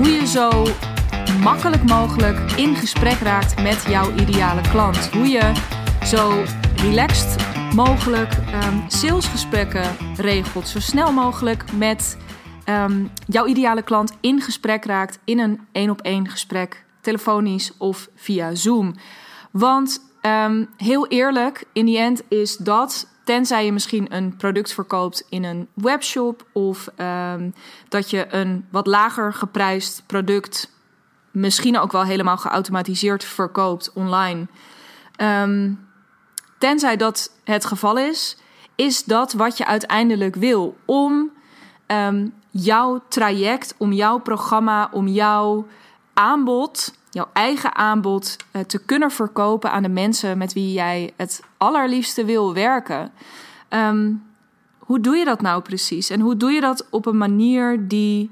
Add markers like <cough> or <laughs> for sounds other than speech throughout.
hoe je zo makkelijk mogelijk in gesprek raakt met jouw ideale klant. Hoe je zo relaxed mogelijk um, salesgesprekken regelt. Zo snel mogelijk met um, jouw ideale klant in gesprek raakt in een één op één gesprek, telefonisch of via Zoom. Want um, heel eerlijk, in die end is dat Tenzij je misschien een product verkoopt in een webshop of um, dat je een wat lager geprijsd product misschien ook wel helemaal geautomatiseerd verkoopt online. Um, tenzij dat het geval is, is dat wat je uiteindelijk wil om um, jouw traject, om jouw programma, om jouw aanbod jouw eigen aanbod uh, te kunnen verkopen aan de mensen met wie jij het allerliefste wil werken. Um, hoe doe je dat nou precies? En hoe doe je dat op een manier die,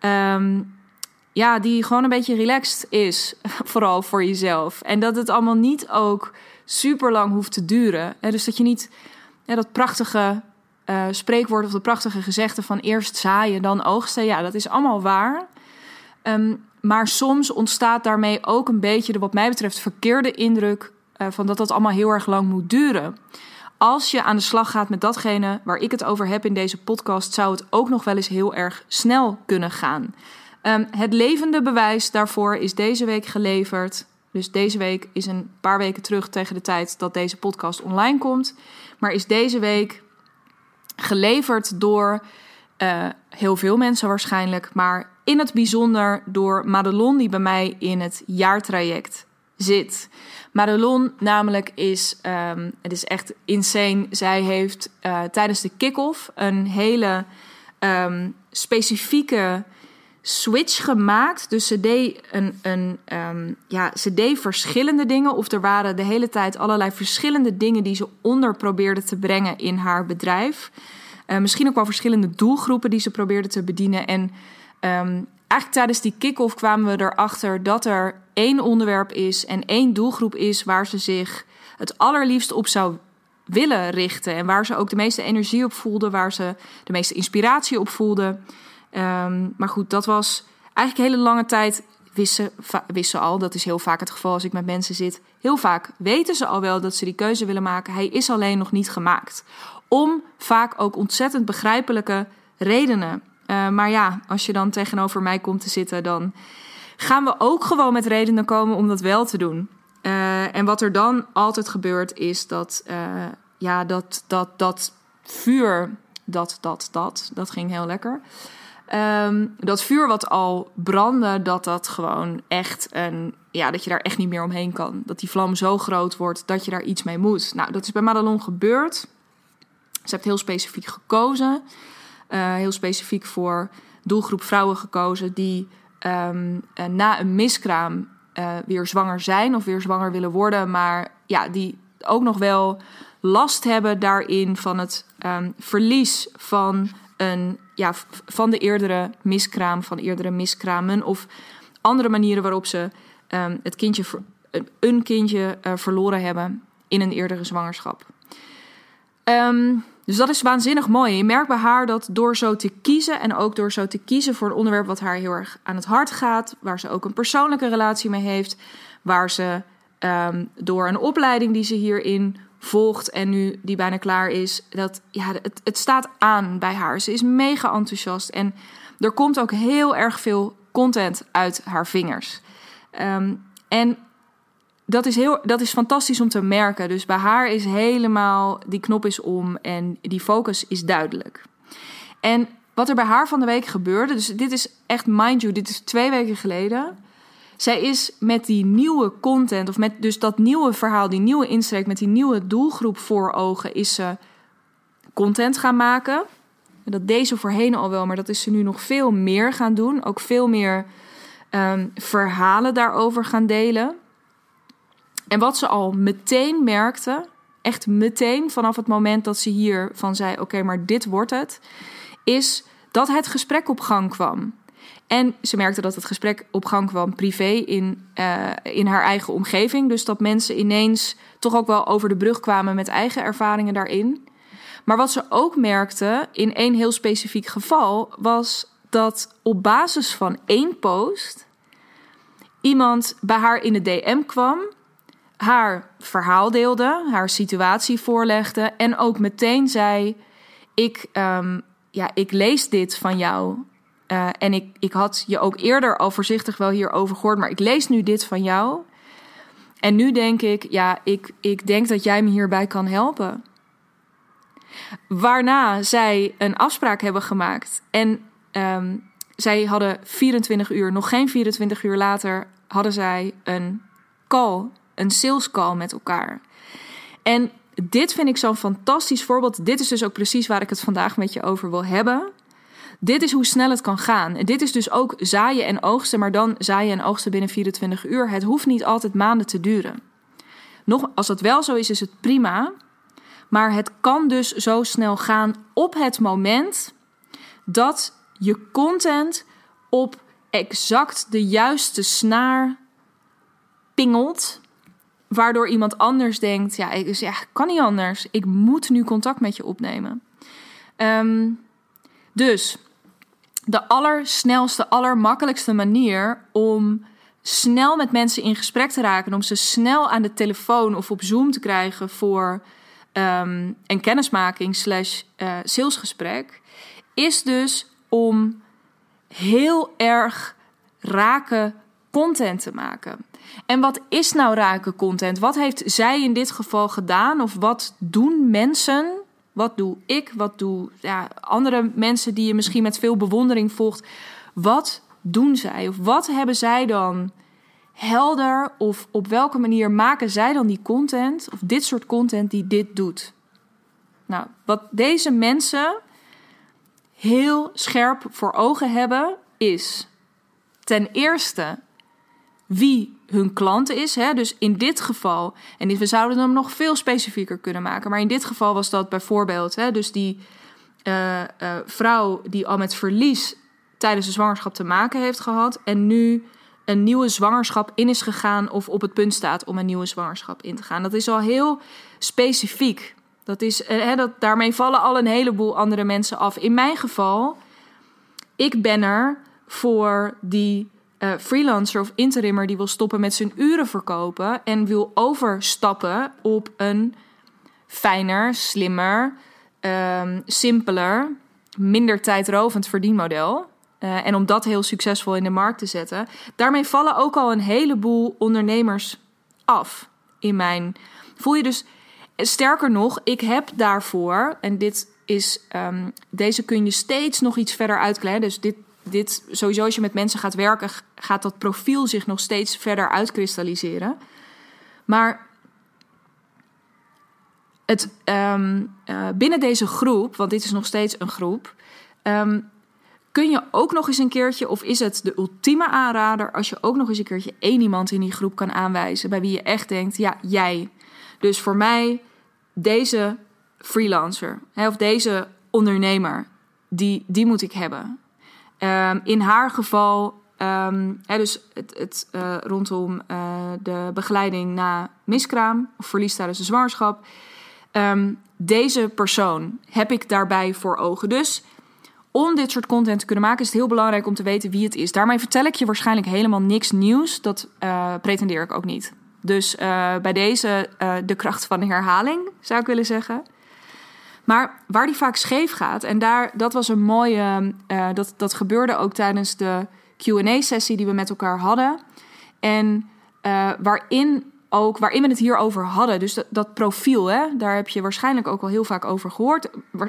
um, ja, die gewoon een beetje relaxed is, <laughs> vooral voor jezelf. En dat het allemaal niet ook super lang hoeft te duren. Hè? Dus dat je niet dat prachtige uh, spreekwoord of dat prachtige gezegde van eerst zaaien, dan oogsten. Ja, dat is allemaal waar. Um, maar soms ontstaat daarmee ook een beetje de, wat mij betreft, verkeerde indruk uh, van dat dat allemaal heel erg lang moet duren. Als je aan de slag gaat met datgene waar ik het over heb in deze podcast, zou het ook nog wel eens heel erg snel kunnen gaan. Um, het levende bewijs daarvoor is deze week geleverd. Dus deze week is een paar weken terug tegen de tijd dat deze podcast online komt. Maar is deze week geleverd door uh, heel veel mensen waarschijnlijk. Maar in het bijzonder door Madelon, die bij mij in het jaartraject zit. Madelon namelijk is, um, het is echt insane. Zij heeft uh, tijdens de kick-off een hele um, specifieke switch gemaakt. Dus ze deed, een, een, um, ja, ze deed verschillende dingen. Of er waren de hele tijd allerlei verschillende dingen die ze onder probeerde te brengen in haar bedrijf. Uh, misschien ook wel verschillende doelgroepen die ze probeerde te bedienen. En Um, eigenlijk tijdens die kick-off kwamen we erachter dat er één onderwerp is en één doelgroep is waar ze zich het allerliefst op zou willen richten. En waar ze ook de meeste energie op voelden, waar ze de meeste inspiratie op voelden. Um, maar goed, dat was eigenlijk hele lange tijd. Wisten, wisten al, dat is heel vaak het geval als ik met mensen zit. Heel vaak weten ze al wel dat ze die keuze willen maken. Hij is alleen nog niet gemaakt. Om vaak ook ontzettend begrijpelijke redenen. Uh, maar ja, als je dan tegenover mij komt te zitten, dan gaan we ook gewoon met redenen komen om dat wel te doen. Uh, en wat er dan altijd gebeurt, is dat, uh, ja, dat, dat, dat vuur, dat, dat, dat, dat ging heel lekker. Um, dat vuur wat al brandde, dat dat gewoon echt een, ja, dat je daar echt niet meer omheen kan. Dat die vlam zo groot wordt dat je daar iets mee moet. Nou, dat is bij Madelon gebeurd. Ze heeft heel specifiek gekozen. Uh, heel specifiek voor doelgroep vrouwen gekozen die um, uh, na een miskraam uh, weer zwanger zijn of weer zwanger willen worden, maar ja, die ook nog wel last hebben daarin van het um, verlies van, een, ja, van de eerdere miskraam, van eerdere miskramen of andere manieren waarop ze um, het kindje, een kindje verloren hebben in een eerdere zwangerschap. Um, dus dat is waanzinnig mooi. Je merkt bij haar dat door zo te kiezen en ook door zo te kiezen voor een onderwerp wat haar heel erg aan het hart gaat, waar ze ook een persoonlijke relatie mee heeft, waar ze um, door een opleiding die ze hierin volgt en nu die bijna klaar is, dat ja, het, het staat aan bij haar. Ze is mega enthousiast en er komt ook heel erg veel content uit haar vingers. Um, en dat is, heel, dat is fantastisch om te merken. Dus bij haar is helemaal, die knop is om en die focus is duidelijk. En wat er bij haar van de week gebeurde, dus dit is echt, mind you, dit is twee weken geleden. Zij is met die nieuwe content, of met dus dat nieuwe verhaal, die nieuwe insteek, met die nieuwe doelgroep voor ogen, is ze content gaan maken. En dat deze voorheen al wel, maar dat is ze nu nog veel meer gaan doen. Ook veel meer um, verhalen daarover gaan delen. En wat ze al meteen merkte, echt meteen vanaf het moment dat ze hiervan zei: Oké, maar dit wordt het, is dat het gesprek op gang kwam. En ze merkte dat het gesprek op gang kwam privé in, uh, in haar eigen omgeving. Dus dat mensen ineens toch ook wel over de brug kwamen met eigen ervaringen daarin. Maar wat ze ook merkte in één heel specifiek geval was dat op basis van één post iemand bij haar in de DM kwam, haar verhaal deelde, haar situatie voorlegde en ook meteen zei: Ik, ehm, ja, ik lees dit van jou. Uh, en ik, ik had je ook eerder al voorzichtig wel hierover gehoord, maar ik lees nu dit van jou. En nu denk ik, ja, ik, ik denk dat jij me hierbij kan helpen. Waarna zij een afspraak hebben gemaakt. En um, zij hadden 24 uur, nog geen 24 uur later, hadden zij een call, een sales call met elkaar. En dit vind ik zo'n fantastisch voorbeeld. Dit is dus ook precies waar ik het vandaag met je over wil hebben. Dit is hoe snel het kan gaan. Dit is dus ook zaaien en oogsten, maar dan zaaien en oogsten binnen 24 uur. Het hoeft niet altijd maanden te duren. Nog, als dat wel zo is, is het prima. Maar het kan dus zo snel gaan op het moment dat je content op exact de juiste snaar pingelt. Waardoor iemand anders denkt: ja, ik, ja, kan niet anders. Ik moet nu contact met je opnemen. Um, dus de allersnelste, allermakkelijkste manier om snel met mensen in gesprek te raken, om ze snel aan de telefoon of op Zoom te krijgen voor um, een kennismaking slash uh, salesgesprek, is dus om heel erg rake content te maken. En wat is nou rake content? Wat heeft zij in dit geval gedaan? Of wat doen mensen wat doe ik? Wat doen ja, andere mensen die je misschien met veel bewondering volgt? Wat doen zij? Of wat hebben zij dan helder? Of op welke manier maken zij dan die content? Of dit soort content die dit doet? Nou, wat deze mensen heel scherp voor ogen hebben, is ten eerste wie hun klant is. Hè? Dus in dit geval, en we zouden hem nog veel specifieker kunnen maken, maar in dit geval was dat bijvoorbeeld, hè, dus die uh, uh, vrouw die al met verlies tijdens de zwangerschap te maken heeft gehad en nu een nieuwe zwangerschap in is gegaan of op het punt staat om een nieuwe zwangerschap in te gaan. Dat is al heel specifiek. Dat is, uh, hè, dat, daarmee vallen al een heleboel andere mensen af. In mijn geval, ik ben er voor die uh, freelancer of interimmer die wil stoppen met zijn uren verkopen en wil overstappen op een fijner, slimmer, um, simpeler, minder tijdrovend verdienmodel. Uh, en om dat heel succesvol in de markt te zetten. Daarmee vallen ook al een heleboel ondernemers af. In mijn. Voel je dus. Sterker nog, ik heb daarvoor. En dit is. Um, deze kun je steeds nog iets verder uitkleden. Dus dit, dit, sowieso als je met mensen gaat werken, gaat dat profiel zich nog steeds verder uitkristalliseren. Maar het, um, uh, binnen deze groep, want dit is nog steeds een groep, um, kun je ook nog eens een keertje, of is het de ultieme aanrader, als je ook nog eens een keertje één iemand in die groep kan aanwijzen bij wie je echt denkt, ja, jij. Dus voor mij, deze freelancer, hè, of deze ondernemer, die, die moet ik hebben. Um, in haar geval, um, hè, dus het, het uh, rondom uh, de begeleiding na miskraam of verlies tijdens de zwangerschap. Um, deze persoon heb ik daarbij voor ogen. Dus om dit soort content te kunnen maken, is het heel belangrijk om te weten wie het is. Daarmee vertel ik je waarschijnlijk helemaal niks nieuws. Dat uh, pretendeer ik ook niet. Dus bij deze de kracht van herhaling, zou ik willen zeggen. Maar waar die vaak scheef gaat, en daar, dat was een mooie. Uh, dat, dat gebeurde ook tijdens de QA-sessie die we met elkaar hadden. En uh, waarin ook, waarin we het hier over hadden. Dus dat, dat, profiel, hè, daar heb je waarschijnlijk ook al heel vaak over gehoord.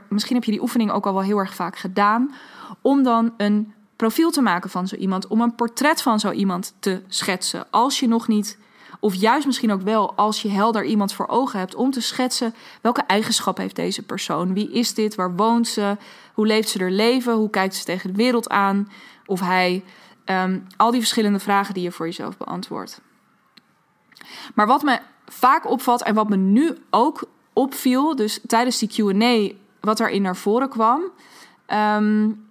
Misschien heb je die oefening ook al wel heel erg vaak gedaan. Om dan een profiel te maken van zo iemand. Om een portret van zo iemand te schetsen. Als je nog niet of juist misschien ook wel als je helder iemand voor ogen hebt om te schetsen welke eigenschap heeft deze persoon? Wie is dit? Waar woont ze? Hoe leeft ze haar leven? Hoe kijkt ze tegen de wereld aan? Of hij. Um, al die verschillende vragen die je voor jezelf beantwoordt. Maar wat me vaak opvalt en wat me nu ook opviel, dus tijdens die QA, wat daarin naar voren kwam, um,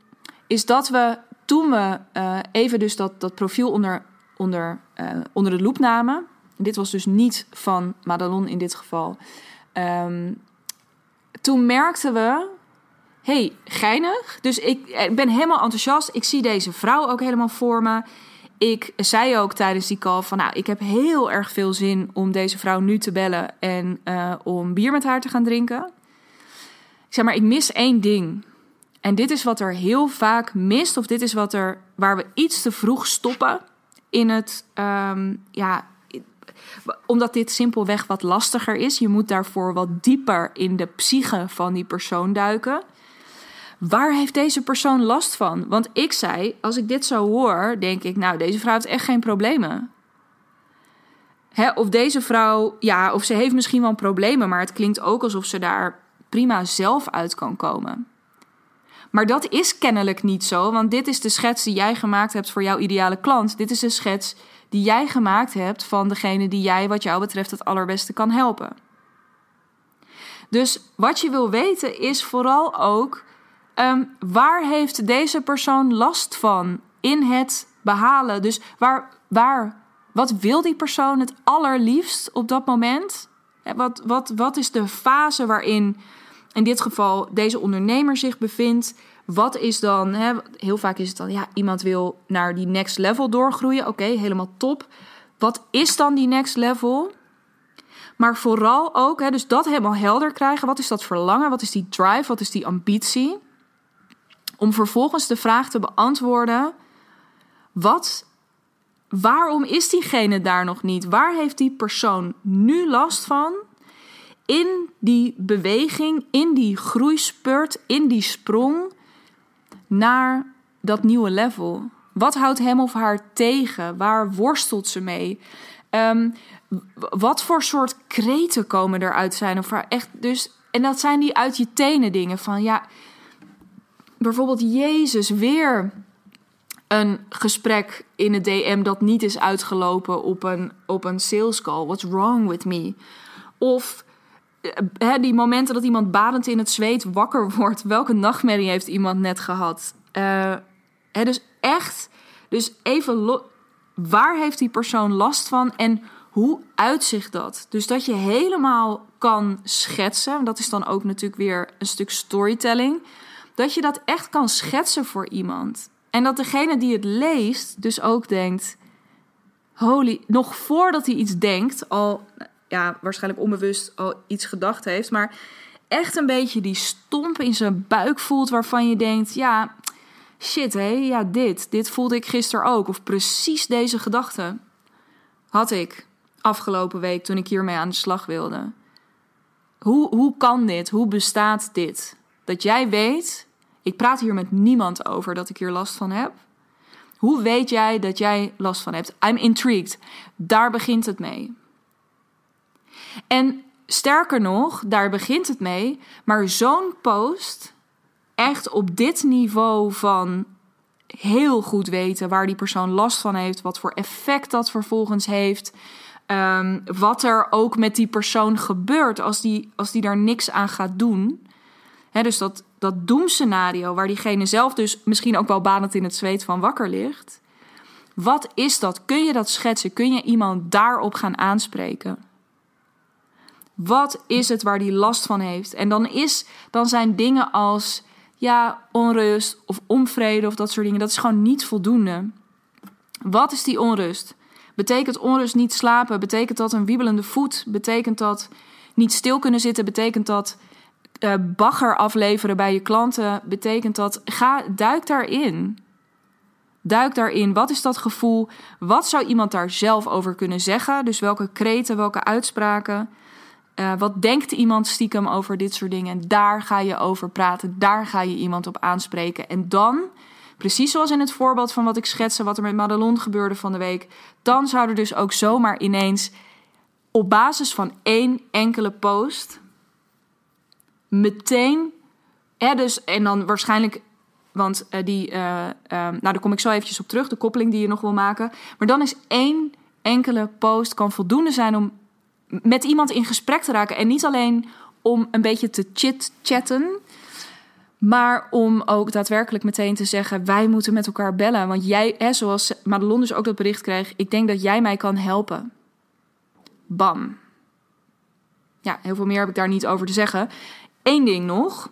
is dat we toen we uh, even dus dat, dat profiel onder, onder, uh, onder de loep namen, dit was dus niet van Madelon in dit geval. Um, toen merkten we hey, geinig. Dus ik ben helemaal enthousiast. Ik zie deze vrouw ook helemaal voor me. Ik zei ook tijdens die call van, nou, ik heb heel erg veel zin om deze vrouw nu te bellen en uh, om bier met haar te gaan drinken. Ik zeg maar, ik mis één ding. En dit is wat er heel vaak mist, of dit is wat er, waar we iets te vroeg stoppen in het, um, ja, omdat dit simpelweg wat lastiger is. Je moet daarvoor wat dieper in de psyche van die persoon duiken. Waar heeft deze persoon last van? Want ik zei, als ik dit zo hoor, denk ik, nou, deze vrouw heeft echt geen problemen. Hè, of deze vrouw, ja, of ze heeft misschien wel problemen, maar het klinkt ook alsof ze daar prima zelf uit kan komen. Maar dat is kennelijk niet zo, want dit is de schets die jij gemaakt hebt voor jouw ideale klant. Dit is de schets die jij gemaakt hebt van degene die jij, wat jou betreft, het allerbeste kan helpen. Dus wat je wil weten is vooral ook Ehm, waar heeft deze persoon last van in het behalen? Dus waar, waar, wat wil die persoon het allerliefst op dat moment? Wat, wat, wat is de fase waarin in dit geval deze ondernemer zich bevindt? Wat is dan, hè, heel vaak is het dan, ja, iemand wil naar die next level doorgroeien. Oké, helemaal top. Wat is dan die next level? Maar vooral ook, hè, dus dat helemaal helder krijgen. Wat is dat verlangen? Wat is die drive? Wat is die ambitie? Om vervolgens de vraag te beantwoorden: wat, waarom is diegene daar nog niet? Waar heeft die persoon nu last van? In die beweging, in die groeispurt, in die sprong naar dat nieuwe level. Wat houdt hem of haar tegen? Waar worstelt ze mee? Um, wat voor soort kreten komen eruit zijn? Of echt, dus, en dat zijn die uit je tenen dingen van ja bijvoorbeeld Jezus weer een gesprek in het DM dat niet is uitgelopen op een, op een sales call. What's wrong with me? Of eh, die momenten dat iemand badend in het zweet wakker wordt. Welke nachtmerrie heeft iemand net gehad? Uh, dus echt, dus even waar heeft die persoon last van en hoe uitzicht dat? Dus dat je helemaal kan schetsen. Dat is dan ook natuurlijk weer een stuk storytelling dat je dat echt kan schetsen voor iemand. En dat degene die het leest dus ook denkt: holy, nog voordat hij iets denkt, al ja, waarschijnlijk onbewust al iets gedacht heeft, maar echt een beetje die stomp in zijn buik voelt waarvan je denkt: ja, shit hé, ja, dit, dit voelde ik gisteren ook. Of precies deze gedachte had ik afgelopen week toen ik hiermee aan de slag wilde. Hoe, hoe kan dit? Hoe bestaat dit? Dat jij weet, ik praat hier met niemand over dat ik hier last van heb. Hoe weet jij dat jij last van hebt? I'm intrigued. Daar begint het mee. En sterker nog, daar begint het mee. Maar zo'n post, echt op dit niveau van heel goed weten waar die persoon last van heeft, wat voor effect dat vervolgens heeft. Um, wat er ook met die persoon gebeurt als die, als die daar niks aan gaat doen. Dus dat, dat doemscenario, waar diegene zelf dus misschien ook wel banend in het zweet van wakker ligt. Wat is dat? Kun je dat schetsen? Kun je iemand daarop gaan aanspreken? Wat is het waar die last van heeft? En dan, is, dan zijn dingen als ja, onrust of onvrede of dat soort dingen, dat is gewoon niet voldoende. Wat is die onrust? Betekent onrust niet slapen? Betekent dat een wiebelende voet? Betekent dat niet stil kunnen zitten? Betekent dat uh, bagger afleveren bij je klanten, betekent dat ga, duik daarin. Duik daarin. Wat is dat gevoel? Wat zou iemand daar zelf over kunnen zeggen? Dus welke kreten, welke uitspraken? Uh, wat denkt iemand stiekem over dit soort dingen? En daar ga je over praten. Daar ga je iemand op aanspreken. En dan, precies zoals in het voorbeeld van wat ik schetste, wat er met Madelon gebeurde van de week, dan zou er dus ook zomaar ineens op basis van één enkele post meteen. Hè, dus, en dan waarschijnlijk. Want uh, die. Uh, nou, daar kom ik zo eventjes op terug. De koppeling die je nog wil maken. Maar dan is één enkele post kan voldoende zijn om met iemand in gesprek te raken. En niet alleen om een beetje te chit-chatten. Maar om ook daadwerkelijk meteen te zeggen: wij moeten met elkaar bellen. Want jij, hè, zoals Madelon dus ook dat bericht kreeg, ik denk dat jij mij kan helpen. Bam. Ja, heel veel meer heb ik daar niet over te zeggen. Eén ding nog.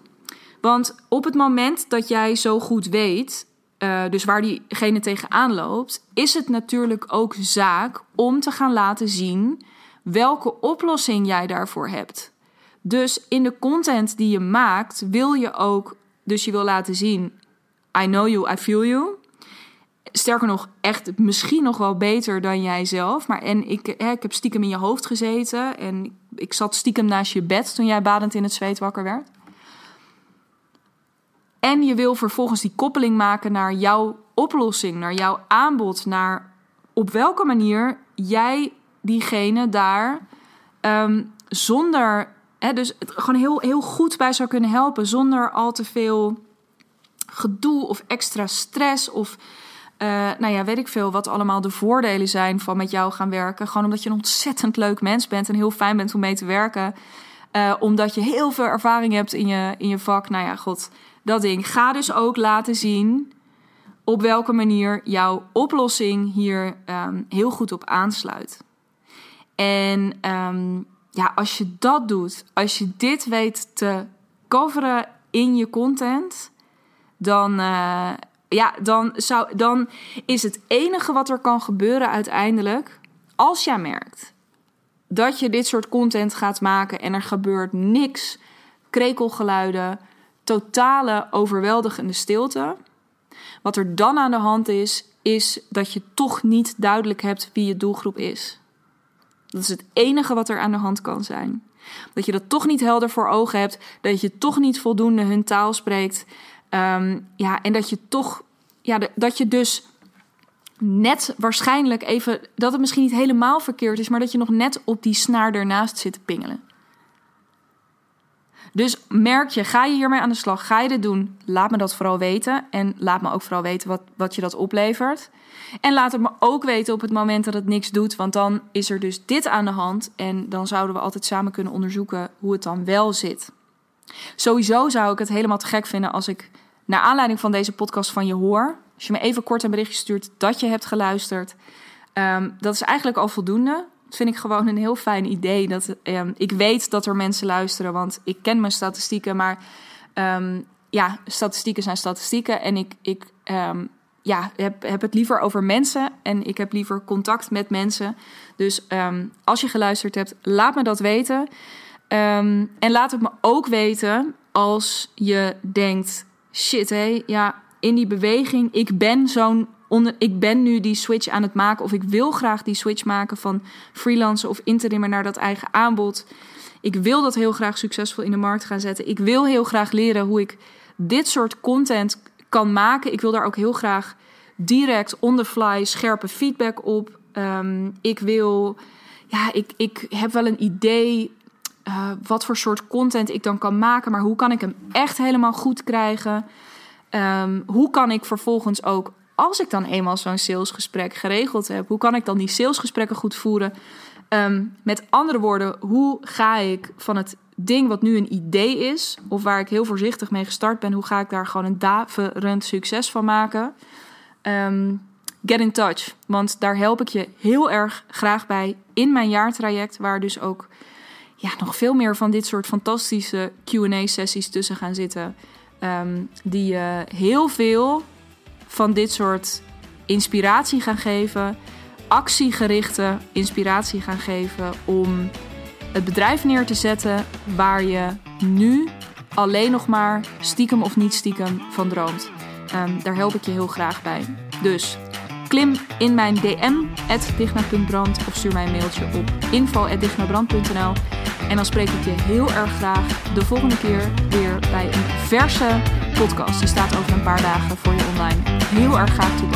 Want op het moment dat jij zo goed weet, uh, dus waar diegene tegenaan loopt, is het natuurlijk ook zaak om te gaan laten zien welke oplossing jij daarvoor hebt. Dus in de content die je maakt, wil je ook, dus je wil laten zien: I know you, I feel you. Sterker nog, echt misschien nog wel beter dan jijzelf. Maar en ik, hè, ik heb stiekem in je hoofd gezeten en ik zat stiekem naast je bed toen jij badend in het zweet wakker werd. En je wil vervolgens die koppeling maken naar jouw oplossing, naar jouw aanbod, naar op welke manier jij diegene daar ehm, zonder, hè, dus het gewoon heel, heel goed bij zou kunnen helpen, zonder al te veel gedoe of extra stress of uh, nou ja, weet ik veel wat allemaal de voordelen zijn van met jou gaan werken. Gewoon omdat je een ontzettend leuk mens bent en heel fijn bent om mee te werken. Uh, omdat je heel veel ervaring hebt in je, in je vak. Nou ja, god, dat ding. Ga dus ook laten zien op welke manier jouw oplossing hier um, heel goed op aansluit. En um, ja, als je dat doet, als je dit weet te coveren in je content, dan, uh, ja, dan, zou, dan is het enige wat er kan gebeuren uiteindelijk, als jij merkt dat je dit soort content gaat maken en er gebeurt niks, krekelgeluiden, totale overweldigende stilte. Wat er dan aan de hand is, is dat je toch niet duidelijk hebt wie je doelgroep is. Dat is het enige wat er aan de hand kan zijn. Dat je dat toch niet helder voor ogen hebt, dat je toch niet voldoende hun taal spreekt. Um, ja, en dat je toch, ja, dat je dus net waarschijnlijk even, dat het misschien niet helemaal verkeerd is, maar dat je nog net op die snaar ernaast zit te pingelen. Dus merk je, ga je hiermee aan de slag? Ga je dit doen? Laat me dat vooral weten. En laat me ook vooral weten wat, wat je dat oplevert. En laat het me ook weten op het moment dat het niks doet. Want dan is er dus dit aan de hand. En dan zouden we altijd samen kunnen onderzoeken hoe het dan wel zit. Sowieso zou ik het helemaal te gek vinden als ik naar aanleiding van deze podcast van je hoor. Als je me even kort een berichtje stuurt dat je hebt geluisterd. Um, dat is eigenlijk al voldoende vind ik gewoon een heel fijn idee. Dat, um, ik weet dat er mensen luisteren, want ik ken mijn statistieken. Maar um, ja, statistieken zijn statistieken. En ik, ik um, ja, heb, heb het liever over mensen. En ik heb liever contact met mensen. Dus als je geluisterd hebt, laat me dat weten. en laat het me ook weten als je denkt: shit, hé, ja, in die beweging, ik ben zo'n ik ben nu die switch aan het maken, of ik wil graag die switch maken van freelancen of interimmer naar dat eigen aanbod. Ik wil dat heel graag succesvol in de markt gaan zetten. Ik wil heel graag leren hoe ik dit soort content kan maken. Ik wil daar ook heel graag direct on the fly scherpe feedback op. Um, ik wil, ja, ik, ik heb wel een idee uh, wat voor soort content ik dan kan maken, maar hoe kan ik hem echt helemaal goed krijgen? Um, hoe kan ik vervolgens ook als ik dan eenmaal zo'n salesgesprek geregeld heb, hoe kan ik dan die salesgesprekken goed voeren? Um, met andere woorden, hoe ga ik van het ding wat nu een idee is, of waar ik heel voorzichtig mee gestart ben, hoe ga ik daar gewoon een daverend succes van maken? Um, get in touch, want daar help ik je heel erg graag bij in mijn jaartraject, waar dus ook ja, nog veel meer van dit soort fantastische QA-sessies tussen gaan zitten. Um, die je heel veel van dit soort inspiratie gaan geven, actiegerichte inspiratie gaan geven om het bedrijf neer te zetten waar je nu alleen nog maar stiekem of niet stiekem van droomt. Um, daar help ik je heel graag bij. Dus klim in mijn DM, digna.brand of stuur mij een mailtje op info.dignabrand.nl en dan spreek ik je heel erg graag de volgende keer weer bij een verse podcast. Die staat over een paar dagen voor je online. Heel erg graag toe